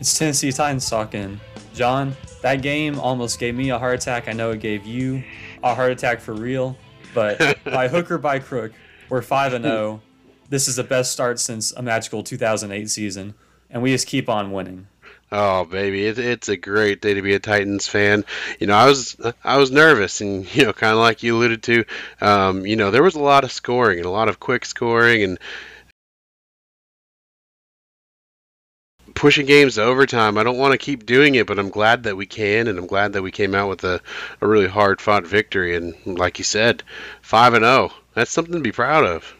It's Tennessee Titans talking. John, that game almost gave me a heart attack. I know it gave you a heart attack for real, but by hook or by crook, we're 5 and 0. This is the best start since a magical 2008 season, and we just keep on winning. Oh baby, it, it's a great day to be a Titans fan. You know, I was I was nervous, and you know, kind of like you alluded to, um, you know, there was a lot of scoring and a lot of quick scoring, and pushing games to overtime. I don't want to keep doing it, but I'm glad that we can, and I'm glad that we came out with a, a really hard fought victory. And like you said, five and zero. Oh. That's something to be proud of.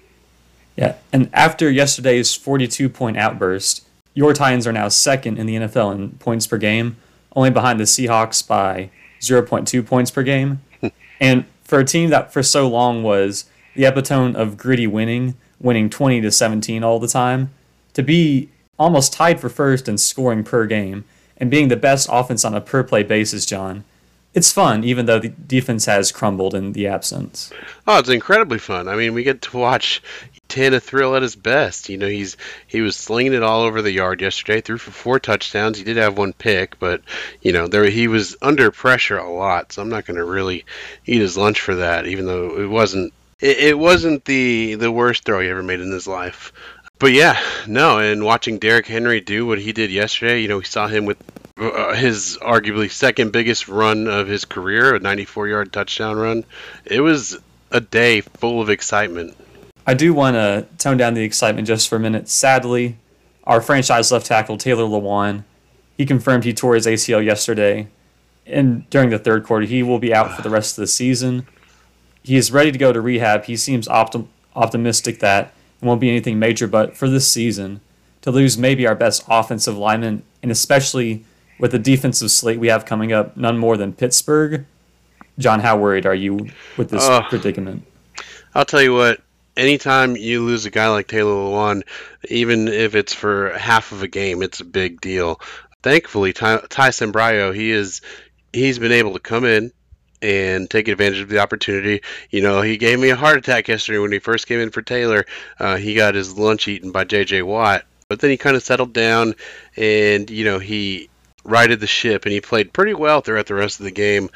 Yeah, and after yesterday's 42 point outburst, your Titans are now second in the NFL in points per game, only behind the Seahawks by 0.2 points per game. and for a team that for so long was the epitome of gritty winning, winning 20 to 17 all the time, to be almost tied for first in scoring per game, and being the best offense on a per play basis, John. It's fun, even though the defense has crumbled in the absence. Oh, it's incredibly fun. I mean, we get to watch Tana Thrill at his best. You know, he's he was slinging it all over the yard yesterday. Threw for four touchdowns. He did have one pick, but you know, there he was under pressure a lot. So I'm not going to really eat his lunch for that, even though it wasn't it, it wasn't the the worst throw he ever made in his life but yeah, no, and watching Derrick Henry do what he did yesterday, you know, we saw him with uh, his arguably second biggest run of his career, a 94 yard touchdown run. It was a day full of excitement. I do want to tone down the excitement just for a minute. Sadly, our franchise left tackle, Taylor Lewan, he confirmed he tore his ACL yesterday. And during the third quarter, he will be out for the rest of the season. He is ready to go to rehab. He seems optim- optimistic that it won't be anything major, but for this season, to lose maybe our best offensive lineman, and especially with the defensive slate we have coming up, none more than Pittsburgh. John, how worried are you with this uh, predicament? I'll tell you what. Anytime you lose a guy like Taylor Lewan, even if it's for half of a game, it's a big deal. Thankfully, Ty, Ty Sambrailo, he is he's been able to come in, and take advantage of the opportunity. You know, he gave me a heart attack yesterday when he first came in for Taylor. Uh, he got his lunch eaten by J.J. Watt, but then he kind of settled down, and you know he righted the ship, and he played pretty well throughout the rest of the game.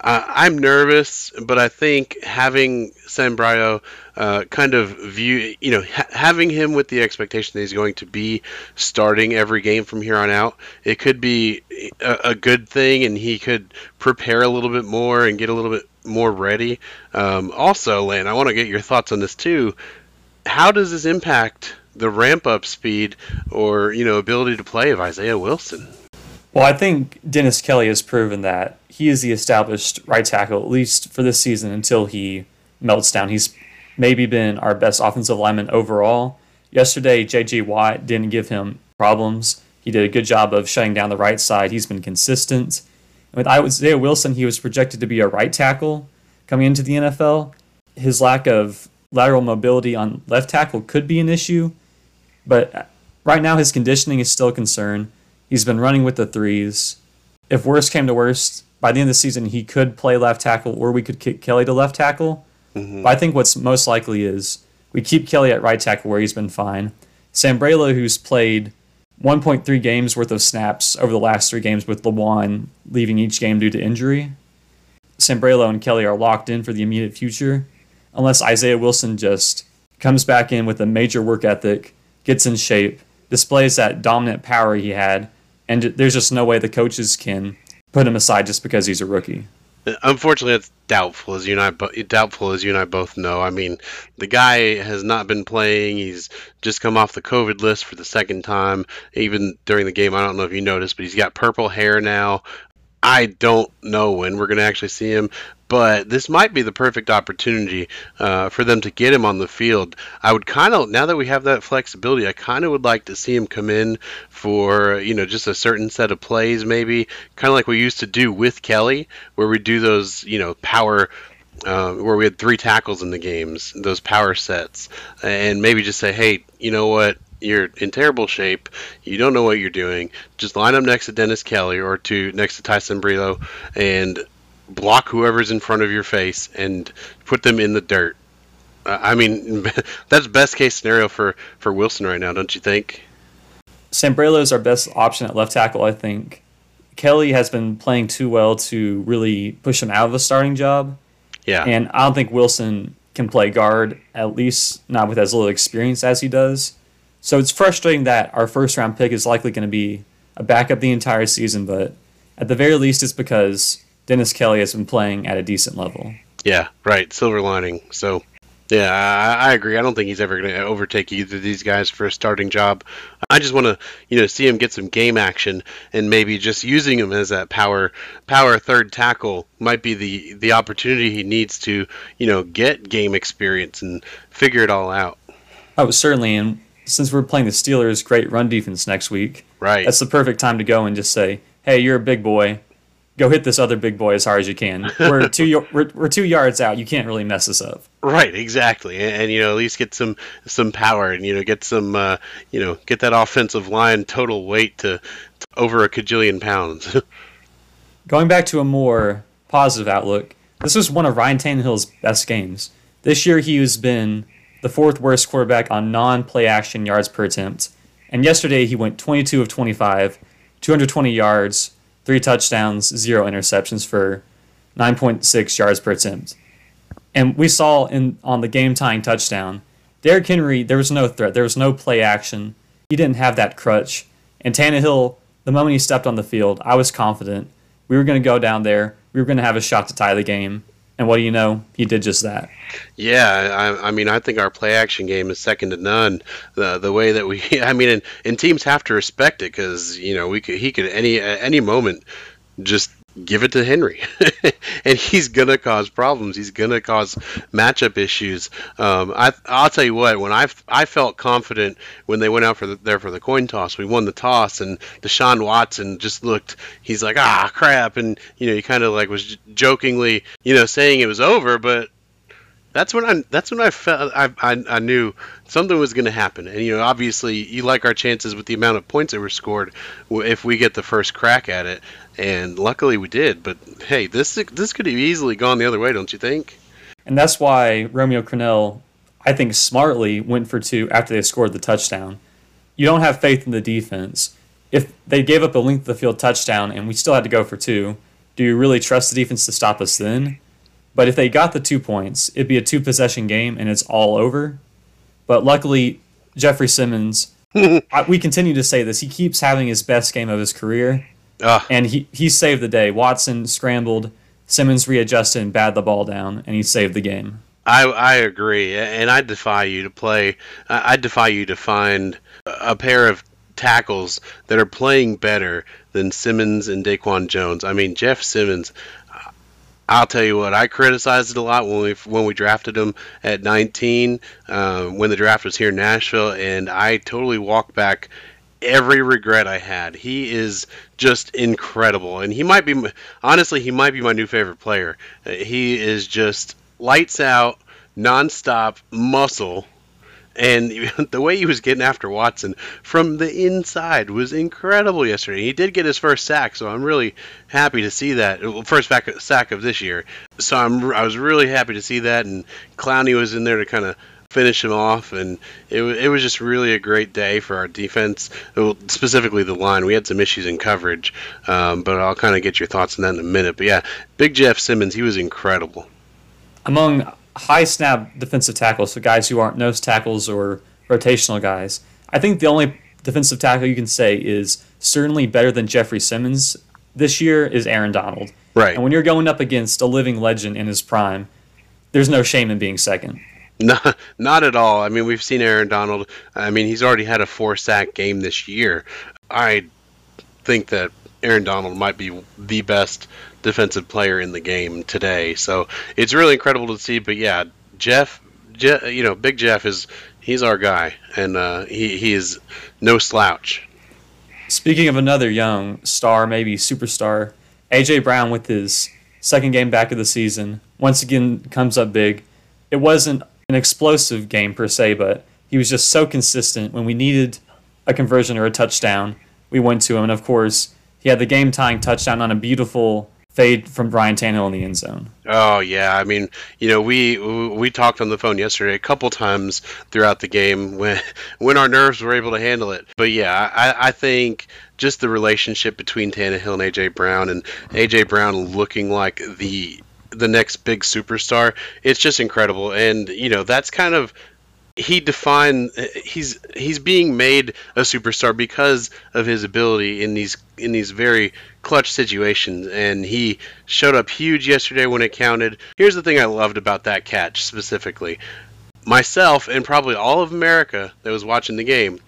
Uh, I'm nervous, but I think having Sambrailo uh, kind of view, you know, ha- having him with the expectation that he's going to be starting every game from here on out, it could be a, a good thing, and he could prepare a little bit more and get a little bit more ready. Um, also, Lane, I want to get your thoughts on this too. How does this impact the ramp up speed or you know ability to play of Isaiah Wilson? Well, I think Dennis Kelly has proven that he is the established right tackle, at least for this season, until he melts down. He's maybe been our best offensive lineman overall. Yesterday, J.J. Watt didn't give him problems. He did a good job of shutting down the right side. He's been consistent. With Isaiah Wilson, he was projected to be a right tackle coming into the NFL. His lack of lateral mobility on left tackle could be an issue, but right now his conditioning is still a concern. He's been running with the threes. If worst came to worst, by the end of the season, he could play left tackle, or we could kick Kelly to left tackle. Mm-hmm. But I think what's most likely is we keep Kelly at right tackle where he's been fine. Sambrailo, who's played 1.3 games worth of snaps over the last three games with Lewan leaving each game due to injury. Sambrailo and Kelly are locked in for the immediate future, unless Isaiah Wilson just comes back in with a major work ethic, gets in shape, displays that dominant power he had, and there's just no way the coaches can put him aside just because he's a rookie. Unfortunately, it's doubtful, as you and I bo- doubtful as you and I both know. I mean, the guy has not been playing. He's just come off the COVID list for the second time. Even during the game, I don't know if you noticed, but he's got purple hair now. I don't know when we're going to actually see him, but this might be the perfect opportunity uh, for them to get him on the field. I would kind of, now that we have that flexibility, I kind of would like to see him come in for, you know, just a certain set of plays, maybe kind of like we used to do with Kelly, where we do those, you know, power. Uh, where we had three tackles in the games, those power sets, and maybe just say, hey, you know what? You're in terrible shape. You don't know what you're doing. Just line up next to Dennis Kelly or to next to Tyson Sambrailo and block whoever's in front of your face and put them in the dirt. Uh, I mean, that's best case scenario for for Wilson right now, don't you think? Sambrailo is our best option at left tackle, I think. Kelly has been playing too well to really push him out of a starting job. Yeah. And I don't think Wilson can play guard, at least not with as little experience as he does. So it's frustrating that our first round pick is likely going to be a backup the entire season, but at the very least, it's because Dennis Kelly has been playing at a decent level. Yeah, right. Silver lining. So, yeah, I, I agree. I don't think he's ever going to overtake either of these guys for a starting job. I just want to, you know, see him get some game action and maybe just using him as that power power third tackle might be the the opportunity he needs to, you know, get game experience and figure it all out. Oh, certainly. And since we're playing the Steelers' great run defense next week, Right. that's the perfect time to go and just say, "Hey, you're a big boy. Go hit this other big boy as hard as you can. We're two y- we're, we're two yards out. You can't really mess us up." Right, exactly, and, and, you know at least get some some power, and you know get some uh, you know get that offensive line total weight to, to over a cajillion pounds. Going back to a more positive outlook, this was one of Ryan Tannehill's best games. This year, he has been the fourth worst quarterback on non-play action yards per attempt, and yesterday he went 22 of 25, 220 yards, three touchdowns, zero interceptions for 9.6 yards per attempt. And we saw in on the game-tying touchdown, Derrick Henry, there was no threat, there was no play action. He didn't have that crutch. And Tannehill, the moment he stepped on the field, I was confident we were going to go down there. We were going to have a shot to tie the game. And what do you know? He did just that. Yeah, I, I mean, I think our play action game is second to none. The the way that we, I mean, and, and teams have to respect it because you know we could he could any any moment just give it to Henry, and he's gonna cause problems. He's gonna cause matchup issues. Um, I I'll tell you what, when I I felt confident when they went out for the, there for the coin toss, we won the toss, and Deshaun Watson just looked. He's like ah crap, and you know he kind of like was jokingly you know saying it was over, but that's when I that's when I felt I, I, I knew something was going to happen. And you know, obviously, you like our chances with the amount of points that were scored if we get the first crack at it. And luckily, we did. But hey, this this could have easily gone the other way, don't you think? And that's why Romeo Crennel, I think, smartly went for two after they scored the touchdown. You don't have faith in the defense. If they gave up a length of the field touchdown and we still had to go for two, do you really trust the defense to stop us then? But if they got the two points, it'd be a two possession game and it's all over. But luckily, Jeffrey Simmons, I, we continue to say this, he keeps having his best game of his career. And he, he saved the day. Watson scrambled, Simmons readjusted and batted the ball down, and he saved the game. I, I agree, and I defy you to play. I defy you to find a pair of tackles that are playing better than Simmons and DaQuan Jones. I mean, Jeff Simmons. I'll tell you what, I criticized it a lot when we when we drafted him at 19, uh, when the draft was here in Nashville, and I totally walked back every regret I had. He is just incredible, and he might be honestly he might be my new favorite player. Uh, he is just lights out, nonstop muscle. And the way he was getting after Watson from the inside was incredible yesterday. He did get his first sack, so I'm really happy to see that. First sack of this year. So I'm I was really happy to see that, and Clowney was in there to kind of finish him off, and it, it was just really a great day for our defense, specifically the line. We had some issues in coverage, um, but I'll kind of get your thoughts on that in a minute. But yeah, Big Jeff Simmons, he was incredible. Among high snap defensive tackles, so guys who aren't nose tackles or rotational guys, I think the only defensive tackle you can say is certainly better than Jeffrey Simmons this year is Aaron Donald. Right. And when you're going up against a living legend in his prime, there's no shame in being second. Not, not at all. I mean, we've seen Aaron Donald. I mean, he's already had a four sack game this year. I think that Aaron Donald might be the best defensive player in the game today. So it's really incredible to see. But yeah, Jeff, Jeff you know, Big Jeff is he's our guy, and uh, he he is no slouch. Speaking of another young star, maybe superstar, AJ Brown with his second game back of the season once again comes up big. It wasn't an explosive game per se, but he was just so consistent when we needed a conversion or a touchdown. We went to him, and of course, he had the game tying touchdown on a beautiful fade from Brian Tannehill in the end zone. Oh yeah, I mean, you know, we we talked on the phone yesterday a couple times throughout the game when when our nerves were able to handle it. But yeah, I, I think just the relationship between Tannehill and AJ Brown and AJ Brown looking like the the next big superstar, it's just incredible. And you know, that's kind of he defined he's he's being made a superstar because of his ability in these in these very clutch situations and he showed up huge yesterday when it counted. Here's the thing I loved about that catch specifically. Myself and probably all of America that was watching the game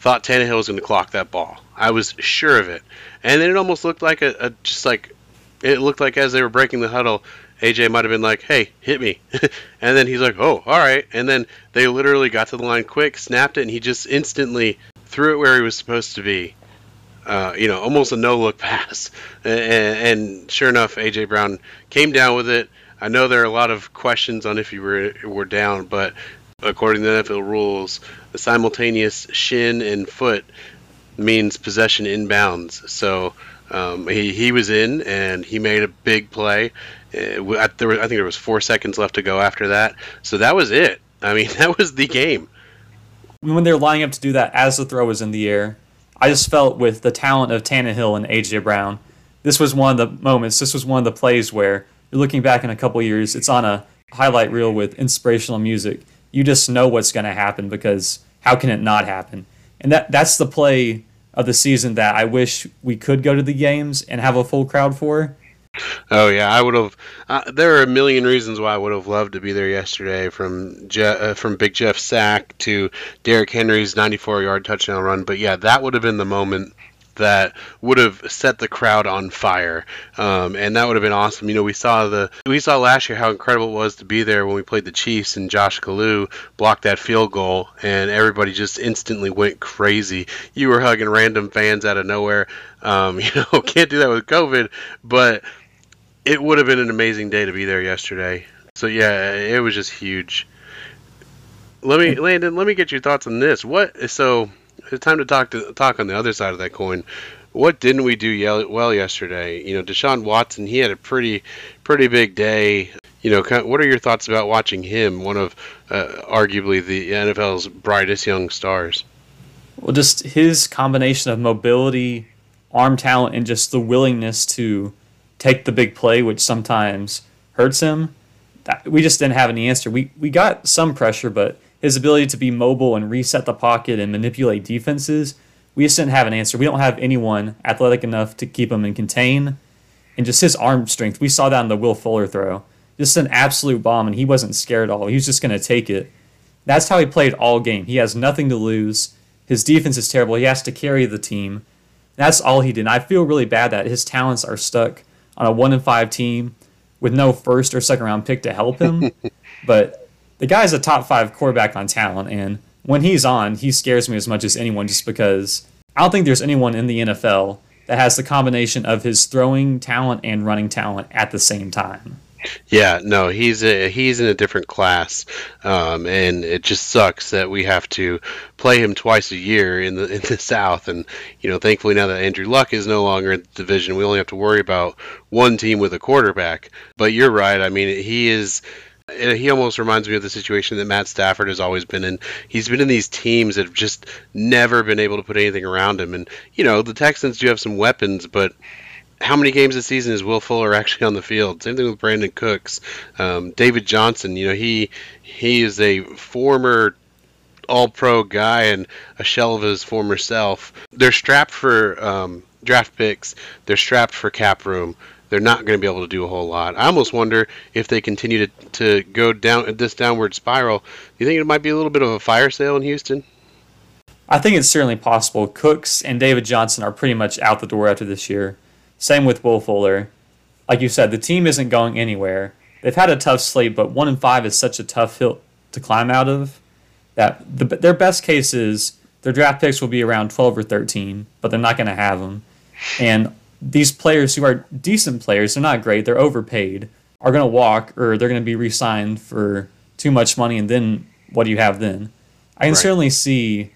thought Tannehill was going to clock that ball. I was sure of it. And then it almost looked like a, a just like it looked like as they were breaking the huddle, AJ might have been like, "Hey, hit me," and then he's like, "Oh, all right." And then they literally got to the line quick, snapped it, and he just instantly threw it where he was supposed to be. Uh, you know, almost a no look pass. And, and, sure enough, AJ Brown came down with it. I know there are a lot of questions on if he were were down, but according to the NFL rules, the simultaneous shin and foot means possession inbounds. So um, he he was in and he made a big play. Uh, was, I think there was four seconds left to go after that. So that was it. I mean, that was the game. When they're lining up to do that as the throw was in the air, I just felt with the talent of Tannehill and AJ Brown, this was one of the moments. This was one of the plays where you're looking back in a couple years. It's on a highlight reel with inspirational music. You just know what's going to happen because how can it not happen? And that that's the play of the season that I wish we could go to the games and have a full crowd for Oh yeah, I would have. Uh, there are a million reasons why I would have loved to be there yesterday. From Je- uh, from Big Jeff sack to Derrick Henry's 94-yard touchdown run. But yeah, that would have been the moment that would have set the crowd on fire, um, and that would have been awesome. You know, we saw the we saw last year how incredible it was to be there when we played the Chiefs and Josh Kalu blocked that field goal, and everybody just instantly went crazy. You were hugging random fans out of nowhere. Um, you know, can't do that with COVID, but it would have been an amazing day to be there yesterday. So yeah, it was just huge. Let me, Landon. Let me get your thoughts on this. What? So it's time to talk to talk on the other side of that coin. What didn't we do well yesterday? You know, Deshaun Watson. He had a pretty, pretty big day. You know, what are your thoughts about watching him? One of uh, arguably the NFL's brightest young stars. Well, just his combination of mobility, arm talent, and just the willingness to take the big play, which sometimes hurts him. We just didn't have any answer. We we got some pressure, but his ability to be mobile and reset the pocket and manipulate defenses, we just didn't have an answer. We don't have anyone athletic enough to keep him in contain. And just his arm strength, we saw that in the Will Fuller throw. Just an absolute bomb, and he wasn't scared at all. He was just going to take it. That's how he played all game. He has nothing to lose. His defense is terrible. He has to carry the team. That's all he did. And I feel really bad that his talents are stuck on a one and five team with no first or second round pick to help him. but the guy's a top five quarterback on talent, and when he's on, he scares me as much as anyone just because I don't think there's anyone in the NFL that has the combination of his throwing talent and running talent at the same time. Yeah, no, he's a, he's in a different class, um, and it just sucks that we have to play him twice a year in the in the South. And you know, thankfully now that Andrew Luck is no longer in the division, we only have to worry about one team with a quarterback. But you're right. I mean, he is he almost reminds me of the situation that Matt Stafford has always been in. He's been in these teams that have just never been able to put anything around him. And you know, the Texans do have some weapons, but how many games this season is Will Fuller actually on the field? Same thing with Brandin Cooks, um, David Johnson. You know, he he is a former All-Pro guy and a shell of his former self. They're strapped for um, draft picks. They're strapped for cap room. They're not going to be able to do a whole lot. I almost wonder if they continue to, to go down this downward spiral. Do you think it might be a little bit of a fire sale in Houston? I think it's certainly possible. Cooks and David Johnson are pretty much out the door after this year. Same with Will Fuller. Like you said, the team isn't going anywhere. They've had a tough slate, but one and five is such a tough hill to climb out of that the, their best case is their draft picks will be around 12 or 13, but they're not going to have them. And these players who are decent players, they're not great, they're overpaid, are going to walk or they're going to be re signed for too much money, and then what do you have then? I can right. certainly see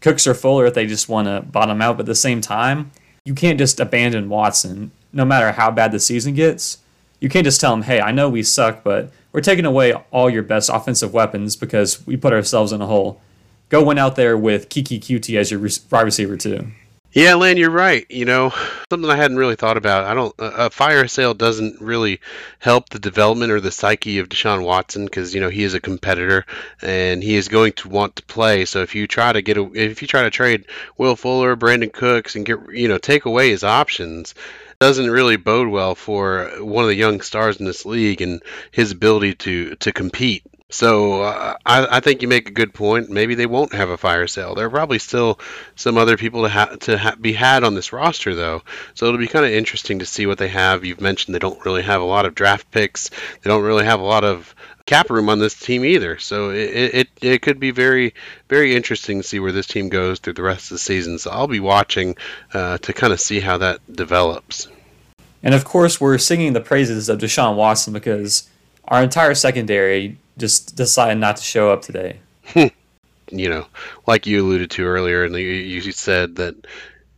Cooks or Fuller if they just want to bottom out, but at the same time, you can't just abandon Watson. no matter how bad the season gets, you can't just tell him, hey, I know we suck, but we're taking away all your best offensive weapons because we put ourselves in a hole. Go win out there with Keke Coutee as your wide receiver, too. Yeah, Lan, you're right. You know, something I hadn't really thought about. I don't. A fire sale doesn't really help the development or the psyche of Deshaun Watson because you know he is a competitor and he is going to want to play. So if you try to get a, if you try to trade Will Fuller, Brandin Cooks, and get you know take away his options, doesn't really bode well for one of the young stars in this league and his ability to to compete. So uh, I, I, think you make a good point. Maybe they won't have a fire sale. There are probably still some other people to ha- to ha- be had on this roster, though. So it'll be kind of interesting to see what they have. You've mentioned they don't really have a lot of draft picks. They don't really have a lot of cap room on this team either. So it, it, it could be very very interesting to see where this team goes through the rest of the season. So I'll be watching uh, to kind of see how that develops. And of course, we're singing the praises of Deshaun Watson because our entire secondary just decided not to show up today. you know, like you alluded to earlier, and you said that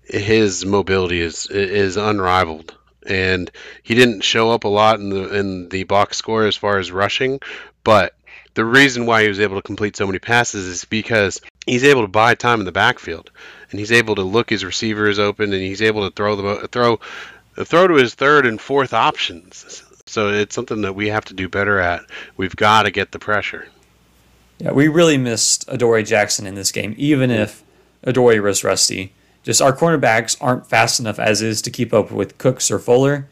his mobility is is unrivaled, and he didn't show up a lot in the in the box score as far as rushing, but the reason why he was able to complete so many passes is because he's able to buy time in the backfield, and he's able to look his receivers open, and he's able to throw the throw throw to his third and fourth options. So it's something that we have to do better at. We've got to get the pressure. Yeah, we really missed Adoree Jackson in this game, even if Adoree was rusty. Just our cornerbacks aren't fast enough as is to keep up with Cooks or Fuller.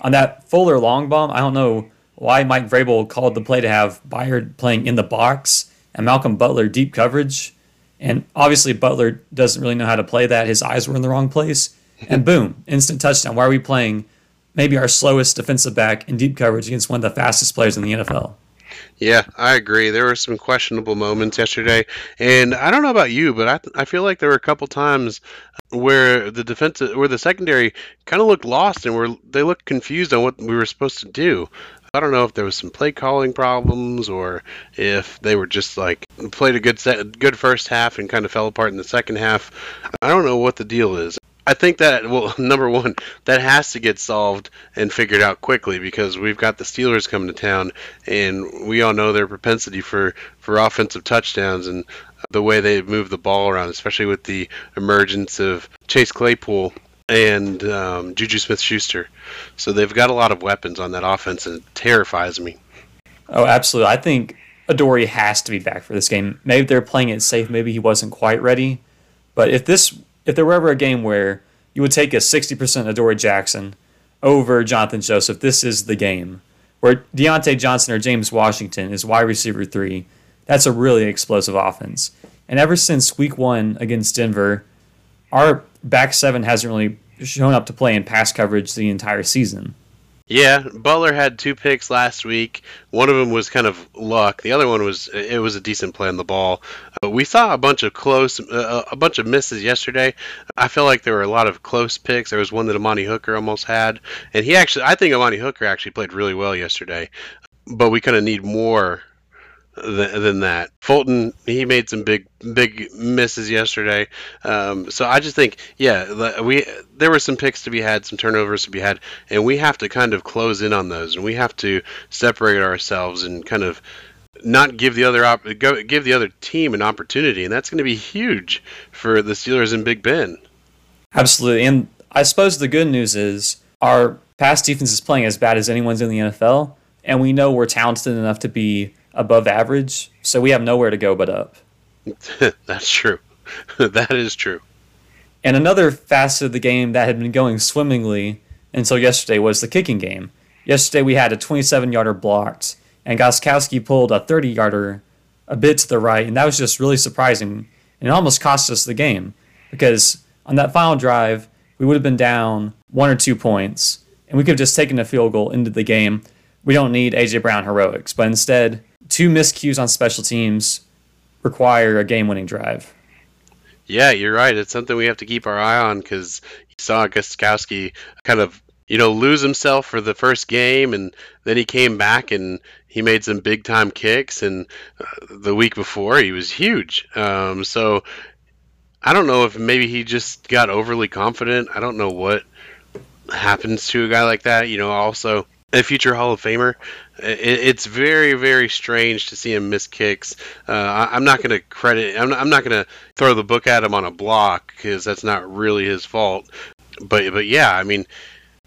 On that Fuller long bomb, I don't know why Mike Vrabel called the play to have Byard playing in the box and Malcolm Butler deep coverage. And obviously, Butler doesn't really know how to play that. His eyes were in the wrong place. And boom, instant touchdown. Why are we playing maybe our slowest defensive back in deep coverage against one of the fastest players in the NFL. Yeah, I agree. There were some questionable moments yesterday, and I don't know about you, but I I feel like there were a couple times where the defense where the secondary kind of looked lost and were they looked confused on what we were supposed to do. I don't know if there was some play calling problems or if they were just like played a good set, good first half and kind of fell apart in the second half. I don't know what the deal is. I think that well, number one, that has to get solved and figured out quickly because we've got the Steelers coming to town, and we all know their propensity for for offensive touchdowns and the way they move the ball around, especially with the emergence of Chase Claypool and um, Juju Smith-Schuster. So they've got a lot of weapons on that offense, and it terrifies me. Oh, absolutely. I think Adoree has to be back for this game. Maybe they're playing it safe. Maybe he wasn't quite ready. But if this if there were ever a game where you would take a 60% Adoree Jackson over Johnathan Joseph, this is the game. Where Diontae Johnson or James Washington is wide receiver three, that's a really explosive offense. And ever since week one against Denver, our back seven hasn't really shown up to play in pass coverage the entire season. Yeah, Butler had two picks last week. One of them was kind of luck. The other one was it was a decent play on the ball. Uh, we saw a bunch of close, uh, a bunch of misses yesterday. I feel like there were a lot of close picks. There was one that Amani Hooker almost had, and he actually, I think Amani Hooker actually played really well yesterday. But we kind of need more than, that. Fulton he made some big big misses yesterday. Um, so I just think yeah we there were some picks to be had, some turnovers to be had, and we have to kind of close in on those, and we have to separate ourselves and kind of not give the other op- go, give the other team an opportunity, and that's going to be huge for the Steelers and Big Ben. Absolutely, and I suppose the good news is our pass defense is playing as bad as anyone's in the NFL, and we know we're talented enough to be above average, so we have nowhere to go but up. That's true. that is true. And another facet of the game that had been going swimmingly until yesterday was the kicking game. Yesterday we had a 27 yarder blocked, and Gostkowski pulled a 30 yarder a bit to the right, and that was just really surprising. And it almost cost us the game because on that final drive, we would have been down one or two points, and we could have just taken a field goal into the game. We don't need AJ Brown heroics, but instead, two miscues on special teams require a game-winning drive. Yeah, you're right. It's something we have to keep our eye on because you saw Gostkowski kind of you know lose himself for the first game, and then he came back and he made some big time kicks, and uh, the week before he was huge. Um, so I don't know if maybe he just got overly confident. I don't know what happens to a guy like that. You know, also a future Hall of Famer. It's very, very strange to see him miss kicks. Uh, I, am not going to credit. I'm not, I'm not going to throw the book at him on a block because that's not really his fault. But but yeah, I mean,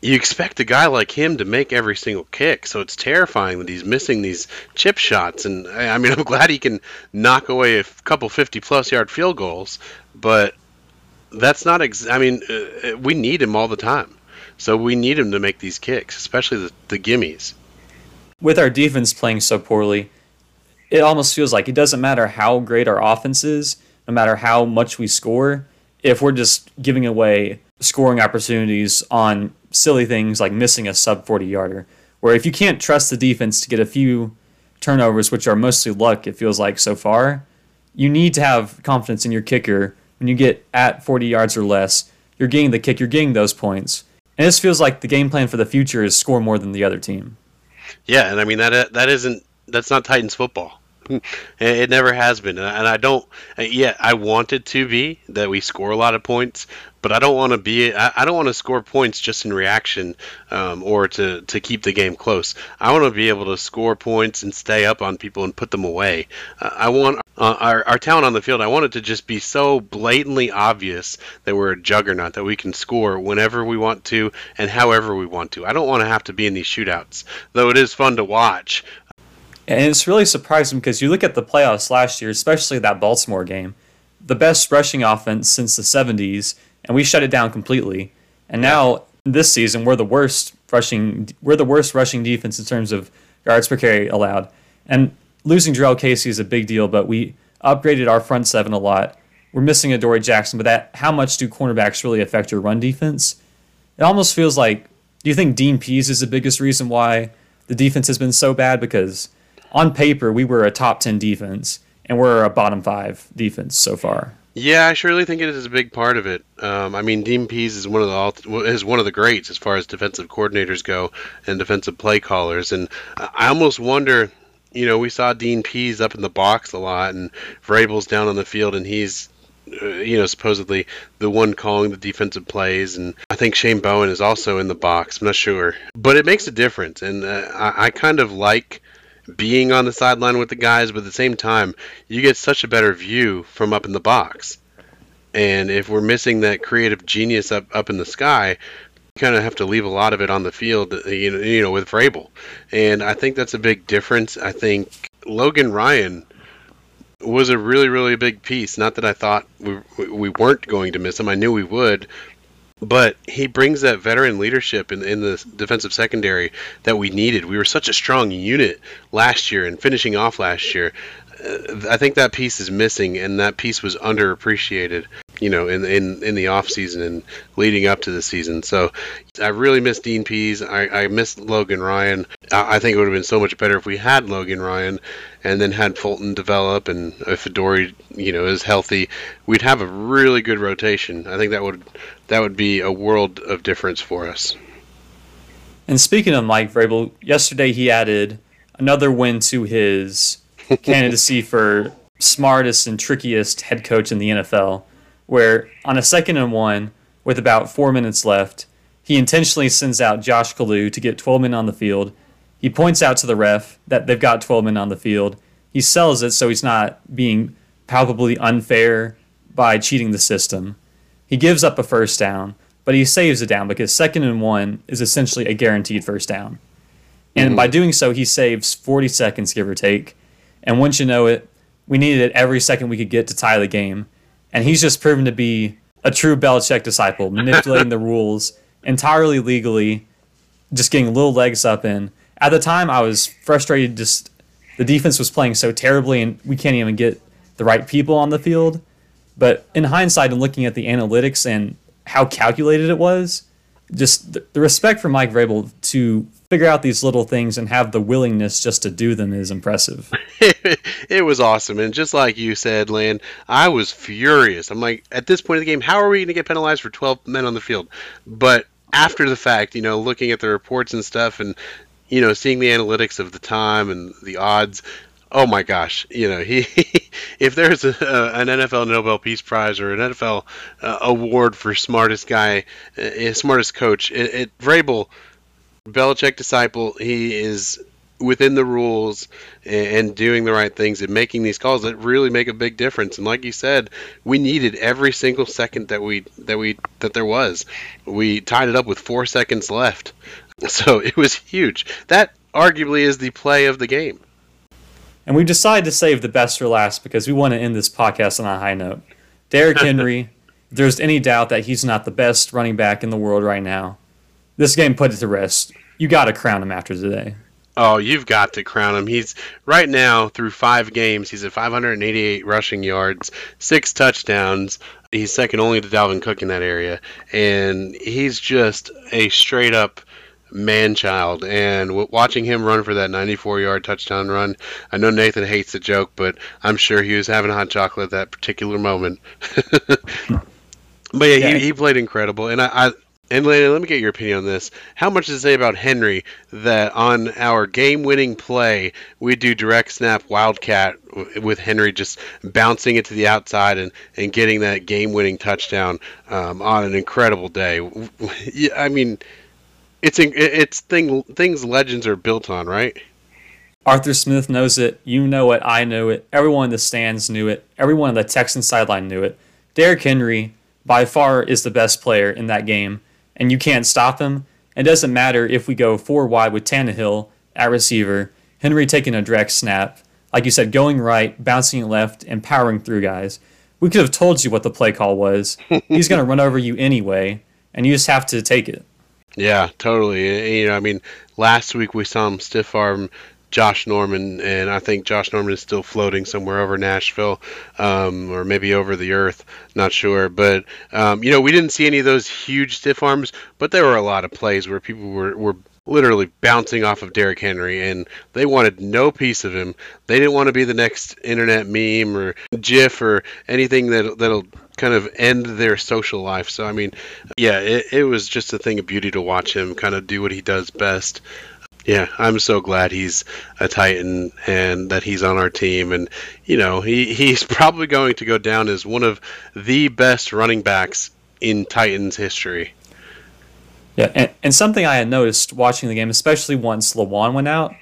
you expect a guy like him to make every single kick, so it's terrifying that he's missing these chip shots. And I mean, I'm glad he can knock away a couple 50 plus yard field goals, but that's not. Ex- I mean, uh, we need him all the time. So we need him to make these kicks, especially the, the gimmies. With our defense playing so poorly, it almost feels like it doesn't matter how great our offense is, no matter how much we score, if we're just giving away scoring opportunities on silly things like missing a sub 40 yarder. Where if you can't trust the defense to get a few turnovers, which are mostly luck, it feels like so far, you need to have confidence in your kicker. When you get at 40 yards or less, you're getting the kick, you're getting those points. And this feels like the game plan for the future is score more than the other team. Yeah, and I mean that that isn't that's not Titans football. It never has been, and I don't. Yeah, I want it to be that we score a lot of points, but I don't want to be. I, don't want to score points just in reaction um, or to to keep the game close. I want to be able to score points and stay up on people and put them away. Uh, I want uh, our our talent on the field. I want it to just be so blatantly obvious that we're a juggernaut that we can score whenever we want to and however we want to. I don't want to have to be in these shootouts, though it is fun to watch. And it's really surprising because you look at the playoffs last year, especially that Baltimore game, the best rushing offense since the 70s and we shut it down completely. And now this season we're the worst rushing we're the worst rushing defense in terms of yards per carry allowed. And losing Jurrell Casey is a big deal, but we upgraded our front seven a lot. We're missing Adoree Jackson, but that how much do cornerbacks really affect your run defense? It almost feels like do you think Dean Pees is the biggest reason why the defense has been so bad? Because on paper we were a top ten defense and we're a bottom five defense so far. Yeah, I surely think it is a big part of it. Um, I mean, Dean Pees is one of the is one of the greats as far as defensive coordinators go and defensive play callers, and I almost wonder. You know, we saw Dean Pees up in the box a lot, and Vrabel's down on the field, and he's uh, you know, supposedly the one calling the defensive plays, and I think Shane Bowen is also in the box. I'm not sure, but it makes a difference, and uh, I, I kind of like being on the sideline with the guys, but at the same time, you get such a better view from up in the box. And if we're missing that creative genius up up in the sky, kind of have to leave a lot of it on the field, you know, you know, with Vrabel. And I think that's a big difference. I think Logan Ryan was a really, really big piece. Not that I thought we, we weren't going to miss him. I knew we would, but he brings that veteran leadership in, in the defensive secondary that we needed. We were such a strong unit last year and finishing off last year. Uh, I think that piece is missing, and that piece was underappreciated. You know, in in in the off season and leading up to the season. So, I really miss Dean Pees. I, I miss Logan Ryan. I, I think it would have been so much better if we had Logan Ryan, and then had Fulton develop, and if Adoree, you know, is healthy, we'd have a really good rotation. I think that would that would be a world of difference for us. And speaking of Mike Vrabel, yesterday he added another win to his candidacy for smartest and trickiest head coach in the NFL, where on a second and one, with about four minutes left, he intentionally sends out Josh Kalu to get 12 men on the field. He points out to the ref that they've got 12 men on the field. He sells it so he's not being palpably unfair by cheating the system. He gives up a first down, but he saves it down because second and one is essentially a guaranteed first down. And mm-hmm. by doing so, he saves 40 seconds, give or take. And once you know it, we needed it every second we could get to tie the game. And he's just proven to be a true Belichick disciple, manipulating the rules entirely legally, just getting little legs up in. At the time, I was frustrated. Just the defense was playing so terribly, and we can't even get the right people on the field. But in hindsight and looking at the analytics and how calculated it was, just the, respect for Mike Vrabel to figure out these little things and have the willingness just to do them is impressive. it was awesome. And just like you said, Lan, I was furious. I'm like, at this point of the game, how are we going to get penalized for 12 men on the field? But after the fact, you know, looking at the reports and stuff and, you know, seeing the analytics of the time and the odds, oh my gosh, you know, he if there's a, an NFL Nobel Peace Prize or an NFL uh, award for smartest guy, uh, smartest coach, it, it Vrabel, Belichick disciple, he is within the rules and doing the right things and making these calls that really make a big difference. And like you said, we needed every single second that we that we that there was. We tied it up with four seconds left, so it was huge. That arguably is the play of the game. And we decided to save the best for last because we want to end this podcast on a high note. Derrick Henry, there's any doubt that he's not the best running back in the world right now, this game put it to rest. You got to crown him after today. Oh, you've got to crown him. He's right now through five games. He's at 588 rushing yards, six touchdowns. He's second only to Dalvin Cook in that area, and he's just a straight up man child. And w- watching him run for that 94 yard touchdown run, I know Nathan hates the joke, but I'm sure he was having hot chocolate at that particular moment. but yeah, yeah. He, he played incredible, and I, I and Landon, let me get your opinion on this. How much does it say about Henry that on our game-winning play we do direct snap wildcat with Henry just bouncing it to the outside and, and getting that game-winning touchdown um, on an incredible day? I mean, it's it's thing things legends are built on, right? Arthur Smith knows it. You know it. I know it. Everyone in the stands knew it. Everyone on the Texan sideline knew it. Derrick Henry, by far, is the best player in that game, and you can't stop him. It doesn't matter if we go four wide with Tannehill at receiver, Henry taking a direct snap, like you said, going right, bouncing left, and powering through guys. We could have told you what the play call was. He's going to run over you anyway, and you just have to take it. Yeah, totally. You know, I mean, last week we saw him stiff arm Josh Norman, and I think Josh Norman is still floating somewhere over Nashville, um, or maybe over the earth. Not sure, but um, you know, we didn't see any of those huge stiff arms, but there were a lot of plays where people were were literally bouncing off of Derrick Henry, and they wanted no piece of him. They didn't want to be the next internet meme or GIF or anything that that'll kind of end their social life. So I mean, yeah, it, it was just a thing of beauty to watch him kind of do what he does best. Yeah, I'm so glad he's a Titan and that he's on our team. And, you know, he, he's probably going to go down as one of the best running backs in Titans history. Yeah, and, and something I had noticed watching the game, especially once Lewan went out,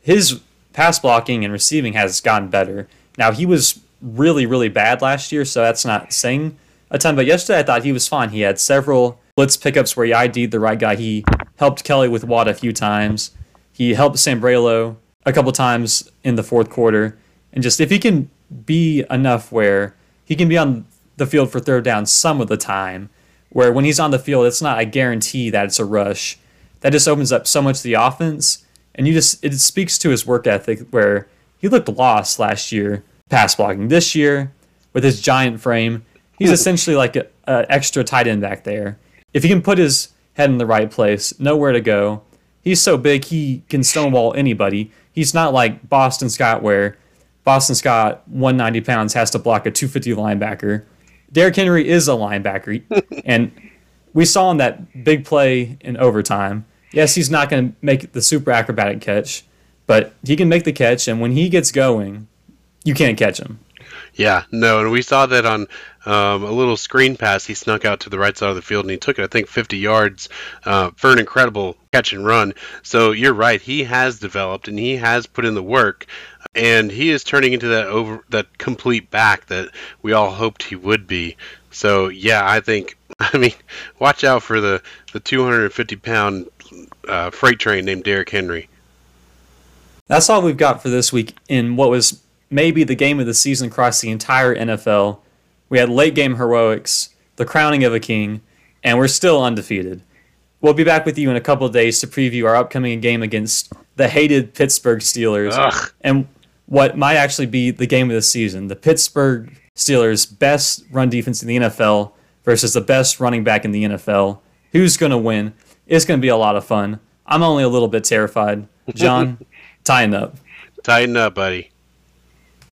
his pass blocking and receiving has gotten better. Now he was really, really bad last year, so that's not saying a ton. But yesterday I thought he was fine. He had several blitz pickups where he ID'd the right guy. He helped Kelly with Watt a few times. He helped Sambrailo a couple times in the fourth quarter. And just if he can be enough where he can be on the field for third down some of the time, where when he's on the field, it's not a guarantee that it's a rush. That just opens up so much the offense, and you just it speaks to his work ethic. Where he looked lost last year, pass blocking. This year, with his giant frame, he's essentially like an extra tight end back there. If he can put his head in the right place, nowhere to go, he's so big he can stonewall anybody. He's not like Boston Scott, where Boston Scott, 190 pounds, has to block a 250 linebacker Derrick Henry is a linebacker, and we saw in that big play in overtime. Yes, he's not going to make the super acrobatic catch, but he can make the catch, and when he gets going, you can't catch him. Yeah, no, and we saw that on um, a little screen pass. He snuck out to the right side of the field and he took it, I think, 50 yards uh, for an incredible catch and run. So you're right, he has developed and he has put in the work and he is turning into that over that complete back that we all hoped he would be. So yeah, I think I mean watch out for the the 250 pound uh, freight train named Derrick Henry. That's all we've got for this week in what was maybe the game of the season across the entire NFL. We had late game heroics, the crowning of a king, and we're still undefeated. We'll be back with you in a couple of days to preview our upcoming game against the hated Pittsburgh Steelers. Ugh. And what might actually be the game of the season the Pittsburgh Steelers' best run defense in the NFL versus the best running back in the NFL. Who's going to win? It's going to be a lot of fun. I'm only a little bit terrified. John, tighten up. Tighten up, buddy.